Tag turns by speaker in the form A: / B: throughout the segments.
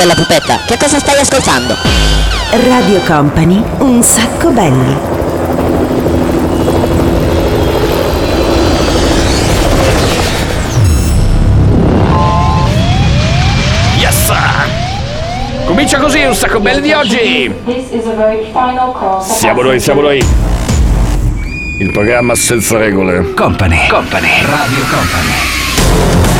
A: bella pupetta, che cosa stai ascoltando?
B: Radio Company, un sacco belli.
C: Yes! Comincia così un sacco belli di oggi! Siamo noi, siamo noi! Il programma senza regole.
D: Company. Company. Radio Company.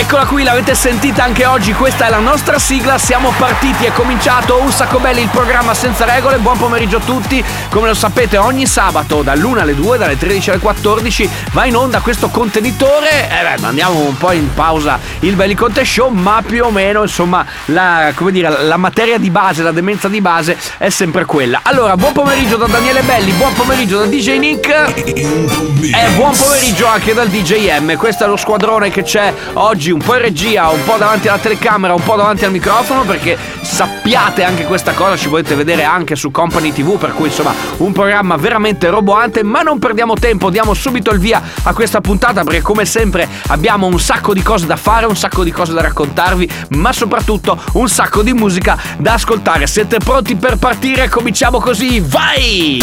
C: Eccola qui, l'avete sentita anche oggi, questa è la nostra sigla, siamo partiti, è cominciato un sacco belli il programma senza regole, buon pomeriggio a tutti, come lo sapete ogni sabato dall'1 alle 2, dalle 13 alle 14 va in onda questo contenitore, eh beh, mandiamo un po' in pausa il Belli Conte Show, ma più o meno insomma la, come dire, la materia di base, la demenza di base è sempre quella. Allora, buon pomeriggio da Daniele Belli, buon pomeriggio da DJ Nick. E buon pomeriggio anche dal DJ M, questo è lo squadrone che c'è oggi un po' in regia, un po' davanti alla telecamera, un po' davanti al microfono perché sappiate anche questa cosa, ci potete vedere anche su Company TV, per cui insomma un programma veramente roboante, ma non perdiamo tempo, diamo subito il via a questa puntata perché come sempre abbiamo un sacco di cose da fare, un sacco di cose da raccontarvi, ma soprattutto un sacco di musica da ascoltare. Siete pronti per partire? Cominciamo così, vai!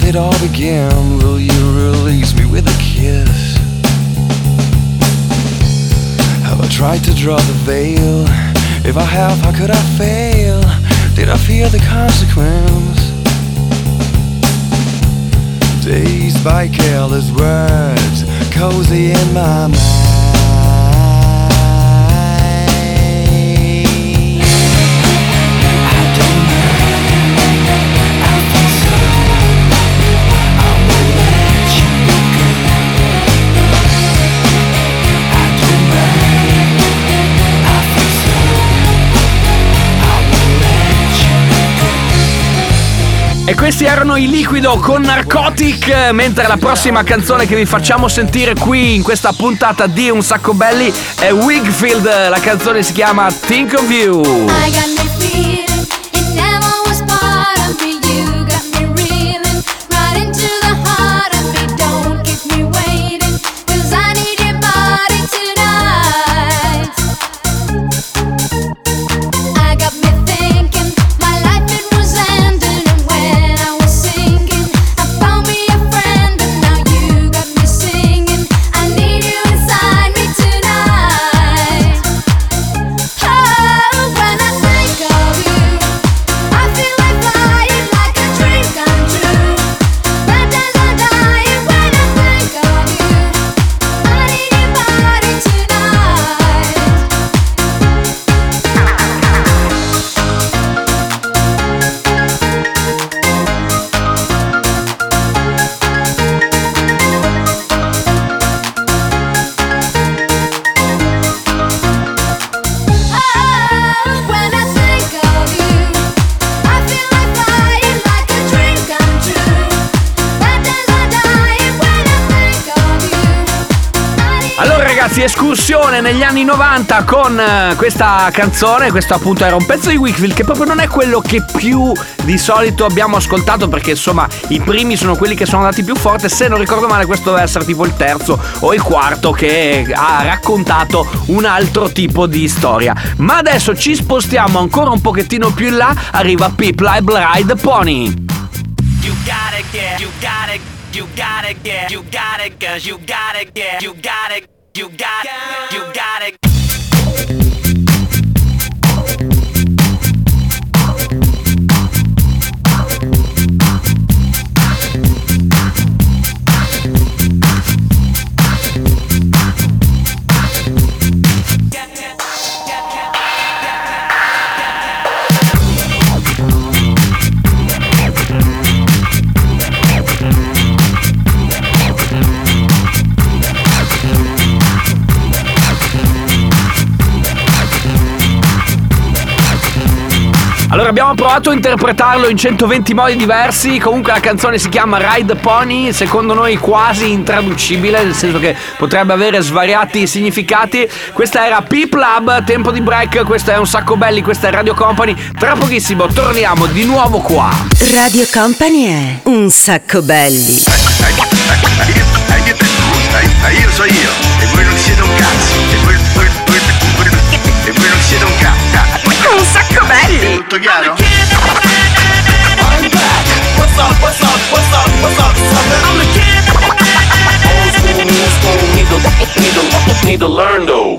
E: The it all began? Will you release me with a kiss? Have I tried to draw the veil? If I have, how could I fail? Did I fear the consequence? Dazed by careless words, cozy in my mind.
C: E questi erano i Liquido con Narcotic, mentre la prossima canzone che vi facciamo sentire qui in questa puntata di Un Sacco Belli è Wigfield, la canzone si chiama Think of You. Escursione negli anni 90 con eh, questa canzone, questo appunto era un pezzo di Wickfield che proprio non è quello che più di solito abbiamo ascoltato perché insomma i primi sono quelli che sono andati più forte, se non ricordo male questo deve essere tipo il terzo o il quarto che ha raccontato un altro tipo di storia. Ma adesso ci spostiamo ancora un pochettino più in là, arriva People I Ride Pony.
F: You gotta get, you gotta, you got it, yeah. You got it, cause you got it, yeah. You got it, you got it, you got it.
C: Abbiamo provato a interpretarlo in 120 modi diversi, comunque la canzone si chiama Ride Pony, secondo noi quasi intraducibile, nel senso che potrebbe avere svariati significati. Questa era Peep Lab, tempo di break, questo è un sacco belli, questa è Radio Company. Tra pochissimo torniamo di nuovo qua.
B: Radio Company è un sacco belli.
G: io so io e voi non siete un cazzo un sacco belli tutto chiaro?
F: What's up, what's up, what's up, what's up, sucker? I'm the kid. Old school, new school, need to, need to, need to learn though.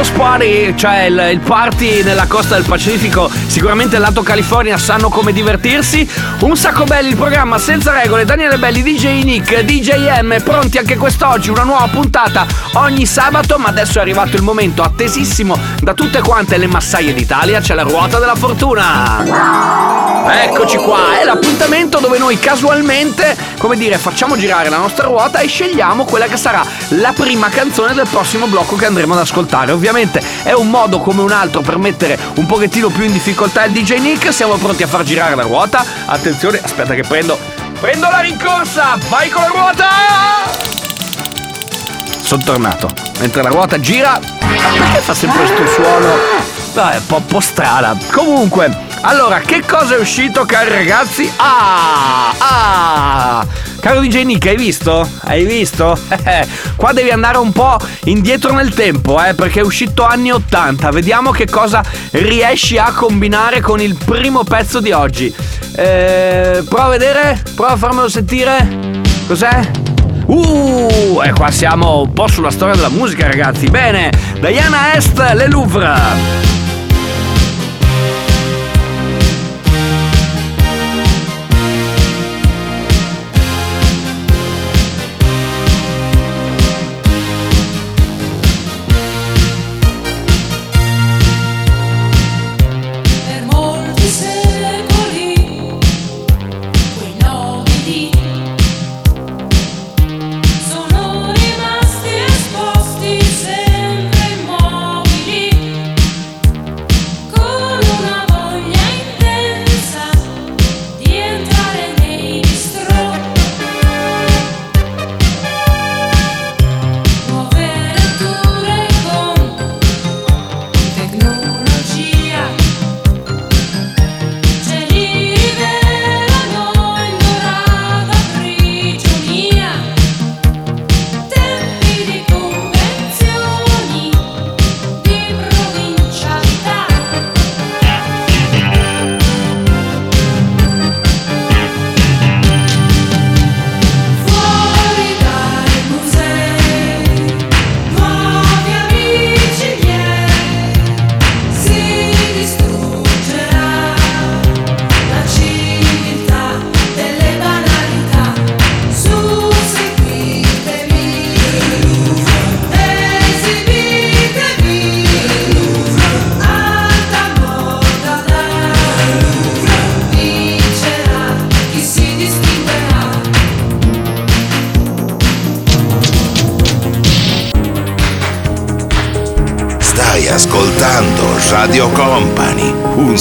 G: Coast Party,
C: cioè il, il party nella costa del Pacifico. Sicuramente il lato California sanno come divertirsi. Un sacco belli il programma senza regole. Daniele Belli, DJ Nick, DJ M, pronti anche quest'oggi. Una nuova puntata ogni sabato. Ma adesso è arrivato il momento attesissimo da tutte quante le massaie d'Italia. C'è la ruota della fortuna. Eccoci qua, è l'appuntamento dove noi casualmente, come dire, facciamo girare la nostra ruota e scegliamo quella che sarà la prima canzone del prossimo blocco che andremo ad ascoltare. Ovviamente è un modo come un altro per mettere un pochettino più in difficoltà il DJ Nick. Siamo pronti a far girare la ruota. Attenzione, aspetta che prendo. Prendo la rincorsa! Vai con la ruota! Sono tornato. Mentre la ruota gira. Perché fa sempre questo suono? No, è un po', po' strana. Comunque,
H: Allora, che cosa è uscito, cari ragazzi? Ah, ah. Caro DJ Nick, hai visto? Hai visto? Qua devi andare un po' indietro nel tempo, eh, perché è uscito anni 80. Vediamo che cosa riesci a combinare con il primo pezzo di oggi. Eh, prova a vedere, prova a farmelo sentire. Cos'è? Uh, e qua siamo un po' sulla storia della musica, ragazzi. Bene, Diana Est, Le Louvre.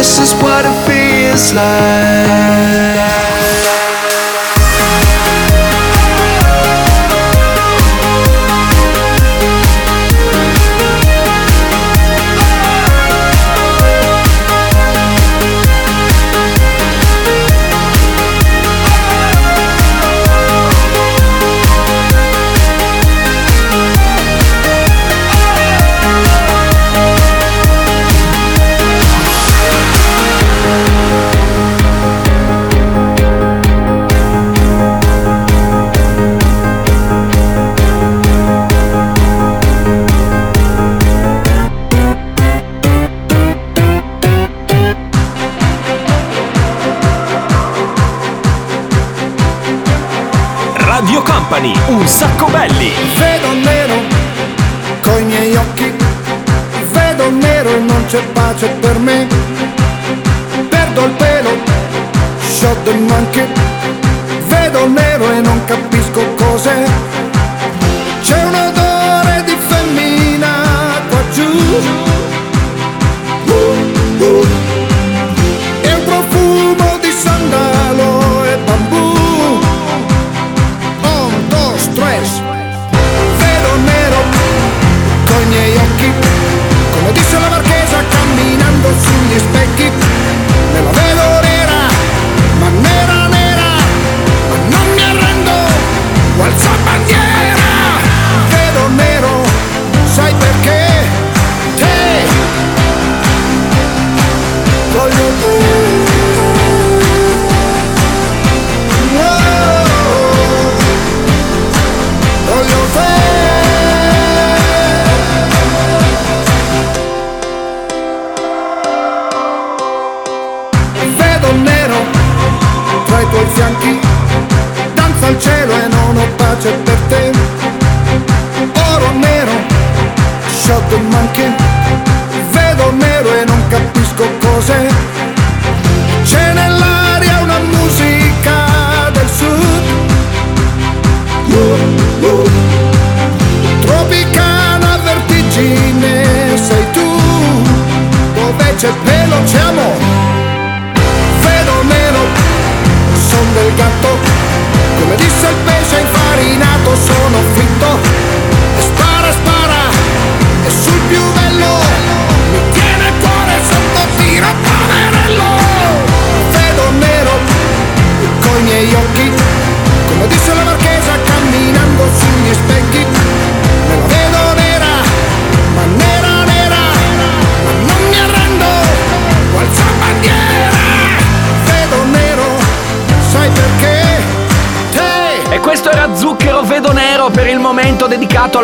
I: This is what it feels like.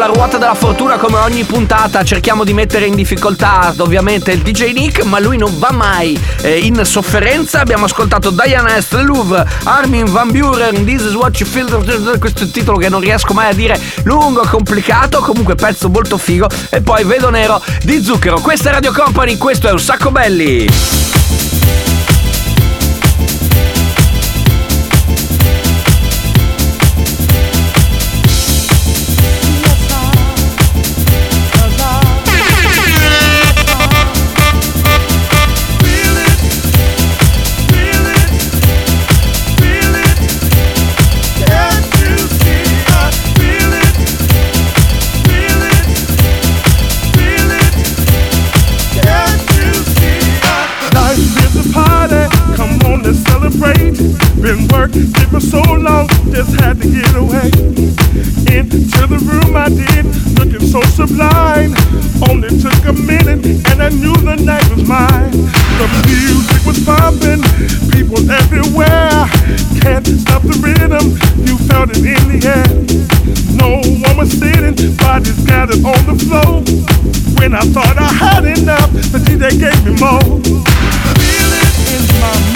J: la
C: ruota della fortuna come ogni puntata cerchiamo di mettere in difficoltà ovviamente il DJ Nick, ma lui non va mai eh, in sofferenza. Abbiamo ascoltato Diana S. Louvre, Armin Van Buren, This is What You Feel, questo titolo che non riesco mai a dire, lungo, complicato, comunque pezzo molto figo. E poi Vedo Nero di Zucchero. Questa è Radio Company, questo è Un Sacco Belli.
K: had to get away. Into the room I did, looking so sublime. Only took a minute, and I knew the night was mine. The music was pumping, people everywhere. Can't stop the rhythm, you felt it in the air. No one was sitting, bodies gathered on the floor. When I thought I had enough, the DJ gave me more. Feel it in my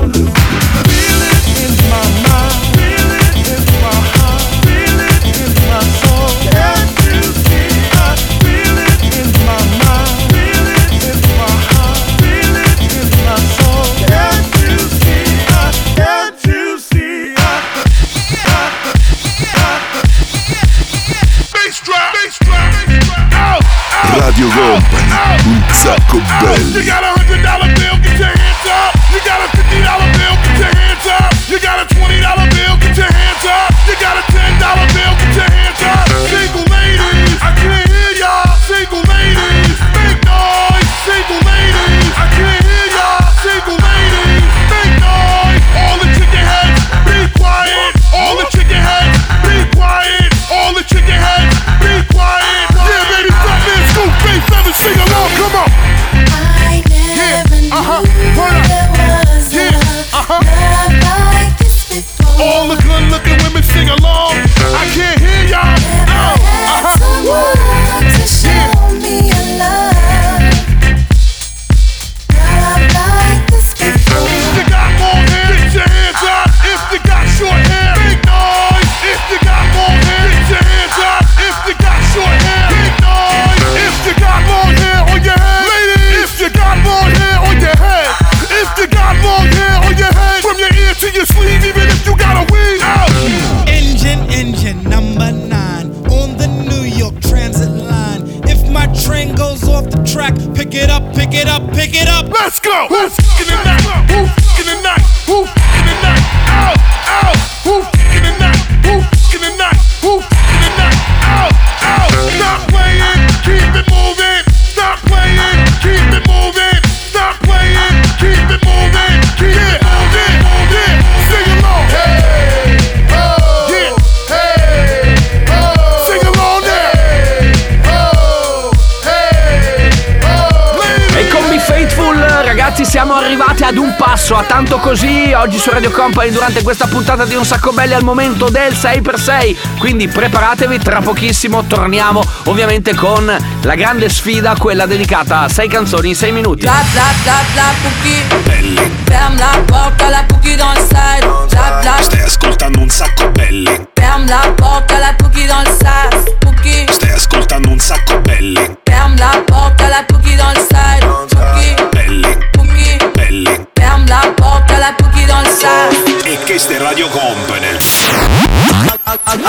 C: perso a tanto così oggi su Radio Company durante questa puntata di Un Sacco Belli al momento del 6x6. Quindi preparatevi, tra pochissimo torniamo ovviamente con la grande sfida, quella dedicata a 6 canzoni in 6 minuti.
L: Cookie. Ferme la la Cookie dans le.
M: Stai ascoltando un sacco belli.
L: Ferme la porte à la Cookie dans le side.
M: Questa è Radio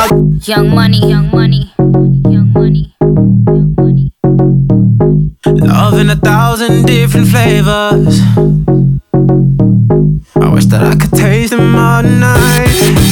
M: Company.
H: Young money, young money, young money.
I: Love in a thousand different flavors. I wish that I could taste them all night.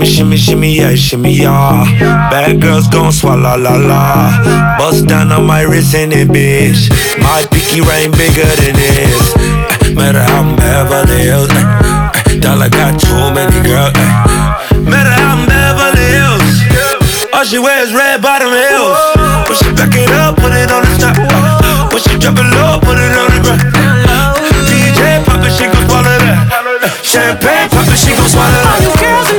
G: Shimmy, shimmy, shimmy, yeah, shimmy, yeah. Bad girls gon' swallow la la. Bust down on my wrist in it, bitch. My pinky ring bigger than this. Eh, Matter how I'm Beverly Hills. eh, eh, Dollar got too many girls. Matter how I'm Beverly Hills. All she wears red bottom heels. When she back it up, put it on the top. Uh, When she drop it low, put it on the ground. DJ pop she gon' swallow that. Uh, Champagne pop she gon' swallow that.
I: All you girls in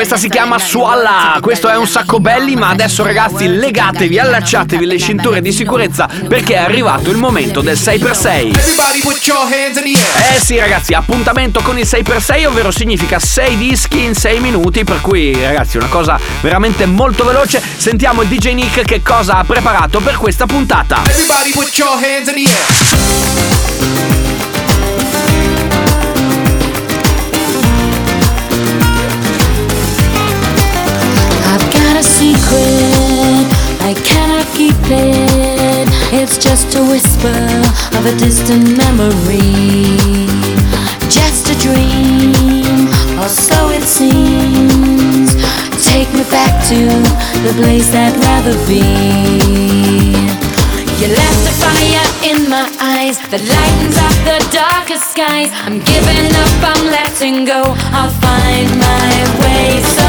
C: Questa si chiama Sualla. Questo è un sacco belli, ma adesso ragazzi legatevi, allacciatevi le cinture di sicurezza perché è arrivato il momento del 6x6.
N: Everybody put your hands in the air.
C: Eh sì ragazzi, appuntamento con il 6x6, ovvero significa 6 dischi in 6 minuti, per cui ragazzi una cosa veramente molto veloce. Sentiamo il DJ Nick che cosa ha preparato per questa puntata.
N: Everybody put your hands in the air.
H: It. It's just a whisper of a distant memory. Just a dream, or so it seems. Take me back to the place I'd rather be. You left a fire in my eyes that lightens up the darkest skies. I'm giving up, I'm letting go. I'll find my way. So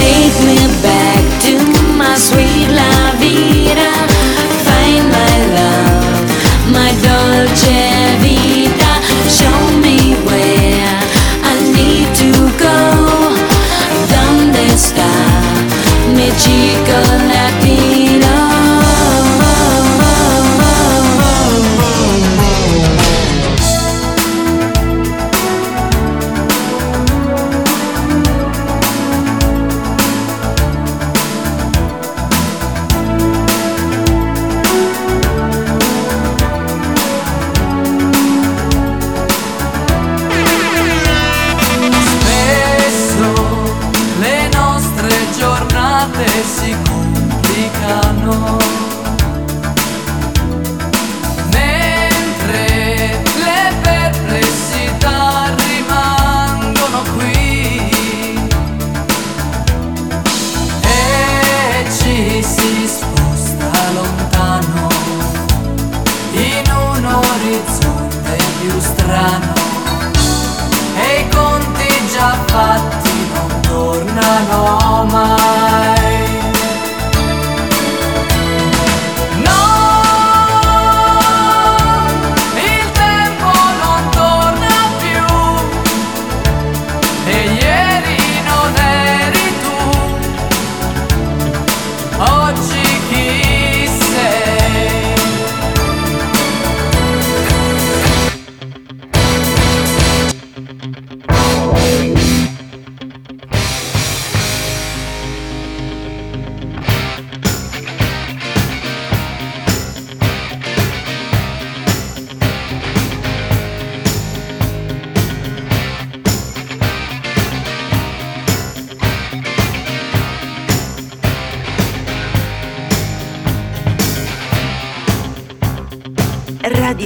H: take me back to my sweet la vida. My love, my dolce vita. Show me where I need to go. ¿Dónde está mi chico latino?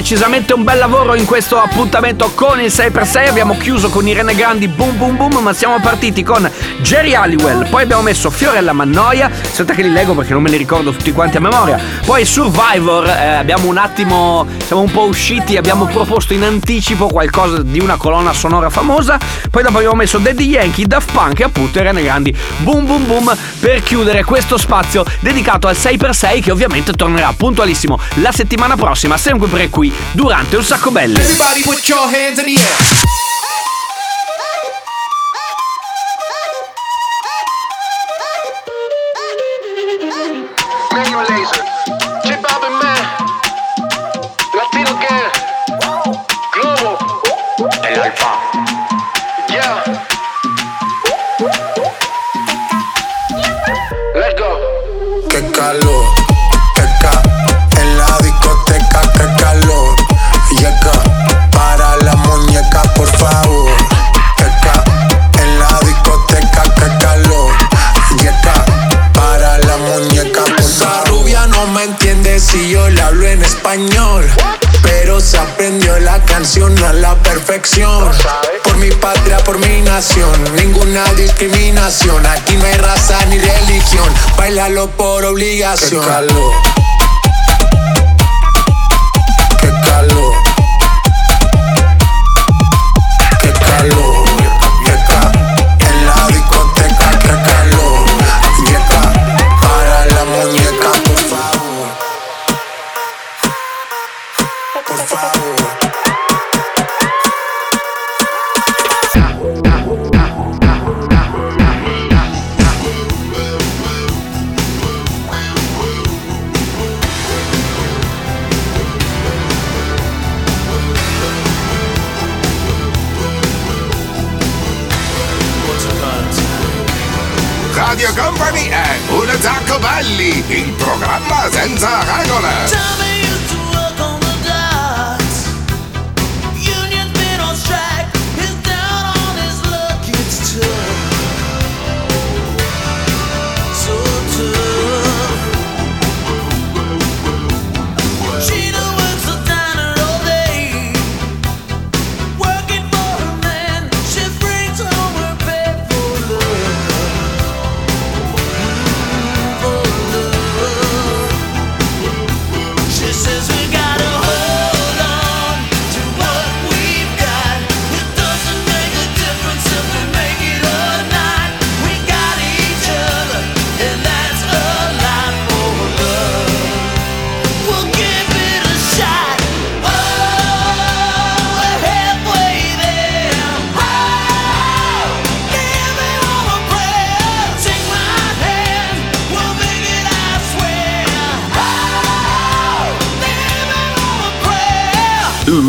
C: Decisamente un bel lavoro in questo appuntamento con il 6x6. Abbiamo chiuso con Irene Grandi boom boom boom, ma siamo partiti con Jerry Halliwell. Poi abbiamo messo Fiorella Mannoia. Aspetta che li leggo perché non me li ricordo tutti quanti a memoria. Poi Survivor, eh, abbiamo un attimo, siamo un po' usciti, abbiamo proposto in anticipo qualcosa di una colonna sonora famosa. Poi dopo abbiamo messo Daddy Yankee, Daft Punk e appunto Irene Grandi boom boom boom per chiudere questo spazio dedicato al 6x6 che ovviamente tornerà puntualissimo la settimana prossima, sempre qui durante un sacco belli.
N: Aquí no hay raza ni religión. Bailalo por obligación.
O: Radio Company è Un Zacco Belli, il programma senza regole.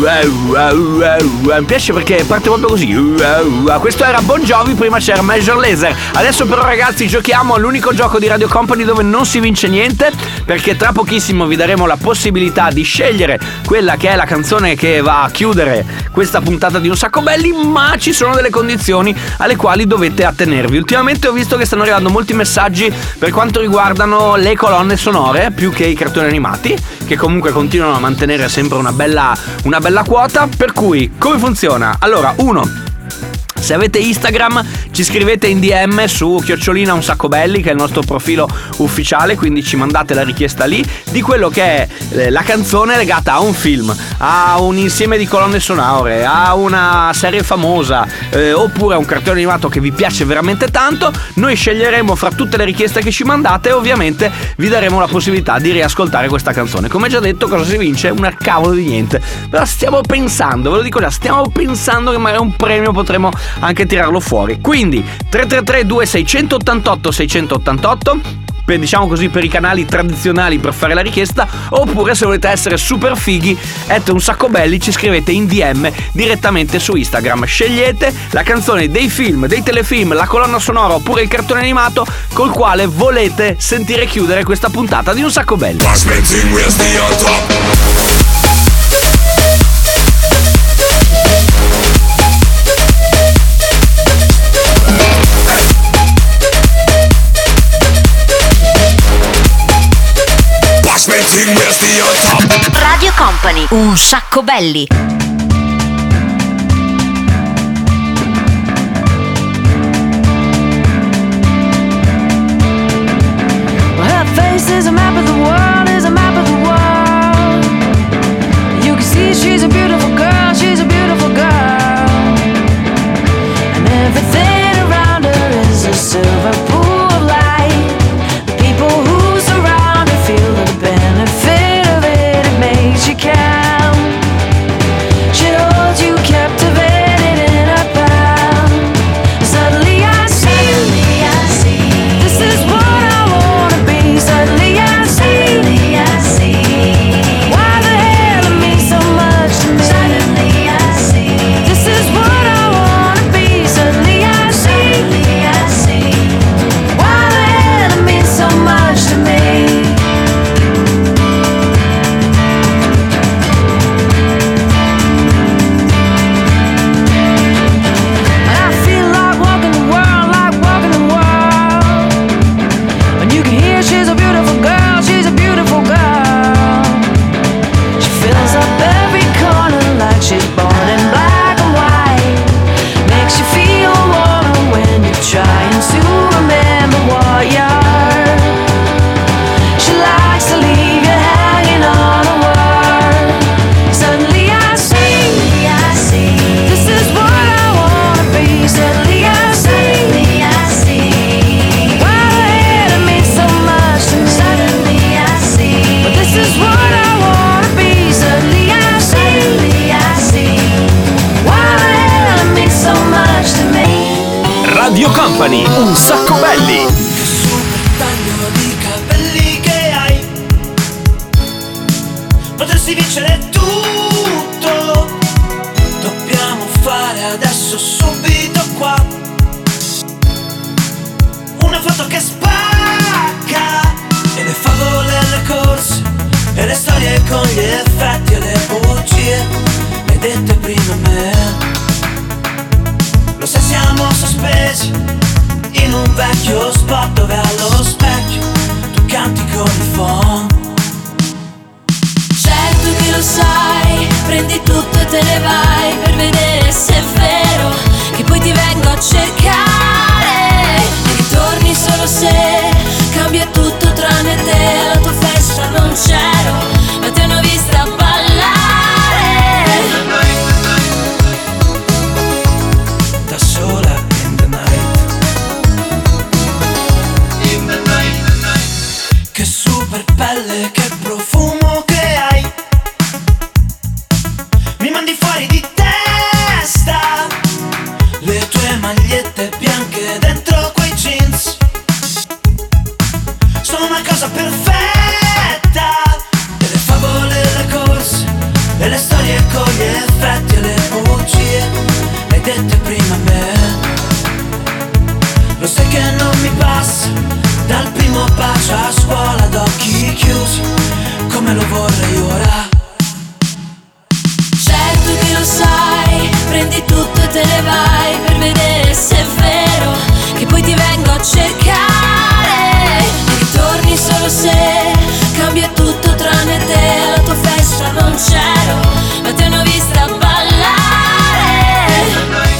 C: Mi piace perché parte proprio così. Ua, ua. Questo era Bon Jovi, prima c'era Major Laser. Adesso però ragazzi giochiamo all'unico gioco di Radio Company dove non si vince niente perché tra pochissimo vi daremo la possibilità di scegliere quella che è la canzone che va a chiudere questa puntata di Un Sacco Belli, ma ci sono delle condizioni alle quali dovete attenervi. Ultimamente ho visto che stanno arrivando molti messaggi per quanto riguardano le colonne sonore più che i cartoni animati, che comunque continuano a mantenere sempre una bella, una bella quota. Per cui, come funziona? Allora, uno. Se avete Instagram ci scrivete in DM su chiocciolina un sacco belli che è il nostro profilo ufficiale, quindi ci mandate la richiesta lì di quello che è eh, la canzone legata a un film, a un insieme di colonne sonore, a una serie famosa eh, oppure a un cartone animato che vi piace veramente tanto. Noi sceglieremo fra tutte le richieste che ci mandate e ovviamente vi daremo la possibilità di riascoltare questa canzone. Come già detto, cosa si vince? Una cavolo di niente. Però stiamo pensando, ve lo dico già, stiamo pensando che magari un premio potremo anche tirarlo fuori. Quindi 333 2688 688 per, diciamo così per i canali tradizionali per fare la richiesta oppure se volete essere super fighi et un sacco belli ci scrivete in DM direttamente su Instagram. Scegliete la canzone dei film dei telefilm la colonna sonora oppure il cartone animato col quale volete sentire chiudere questa puntata di un sacco belli
P: Radio Company.
B: Un sacco belli.
O: Her face is a map of the world,
G: Mi mandi fuori di testa Le tue magliette bianche dentro quei jeans. Sono una cosa perfetta E le favole le corse E le storie con gli effetti e le bugie Le dette prima a me. Lo sai che non mi passa Dal primo bacio a scuola ad occhi chiusi Come lo vorrei
H: vai per vedere se è vero che poi ti vengo a cercare e ritorni solo se cambia tutto tranne te, alla tua festa non c'ero, ma ti hanno vista.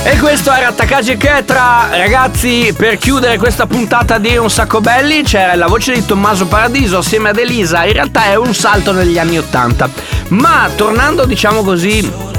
C: E questo era Takagi Ketra, ragazzi, per chiudere questa puntata di Un Sacco Belli c'era la voce di Tommaso Paradiso assieme ad Elisa, in realtà è un salto negli anni Ottanta. Ma tornando diciamo così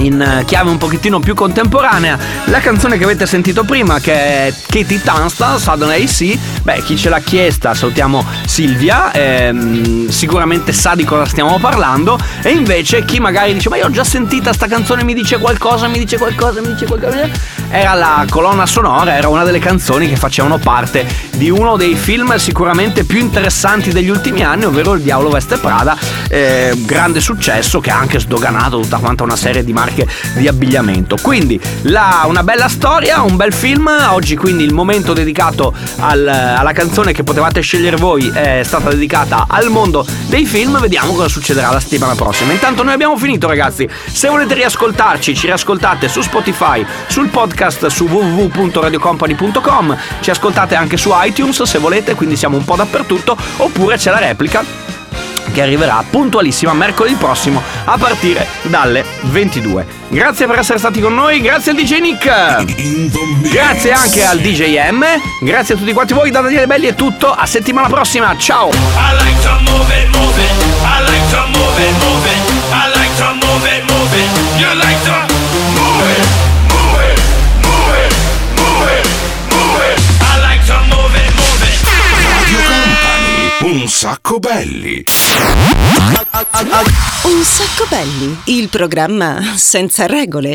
C: in eh, chiave un pochettino più contemporanea. La canzone che avete sentito prima che è Katie Tunstall Sudden AC beh chi ce l'ha chiesta? Salutiamo Silvia ehm, sicuramente sa di cosa stiamo parlando. E invece chi magari dice ma io ho già sentita sta canzone mi dice qualcosa mi dice qualcosa mi dice qualcosa era la colonna sonora era una delle canzoni che facevano parte di uno dei film sicuramente più interessanti degli ultimi anni ovvero Il Diavolo Veste Prada eh, grande successo che ha anche sdoganato tutta quanta una serie di marche di abbigliamento. Quindi la- una bella storia, un bel film. Oggi quindi il momento dedicato al- alla canzone che potevate scegliere voi è stata dedicata al mondo dei film. Vediamo cosa succederà la settimana prossima. Intanto noi abbiamo finito ragazzi. Se volete riascoltarci, ci riascoltate su Spotify, sul podcast su www.radiocompany.com. Ci ascoltate anche su iTunes se volete, quindi siamo un po' dappertutto. Oppure c'è la replica che che arriverà puntualissima mercoledì prossimo a partire dalle 22. Grazie per essere stati con noi, grazie al DJ Nick. Grazie anche al DJ M. Grazie a tutti quanti voi, da Daniele Belli è tutto, a settimana prossima, ciao!
Q: I like
M: sacco belli.
B: Un sacco belli, il programma senza regole.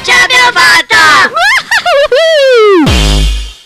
B: Ce l'abbiamo fatta!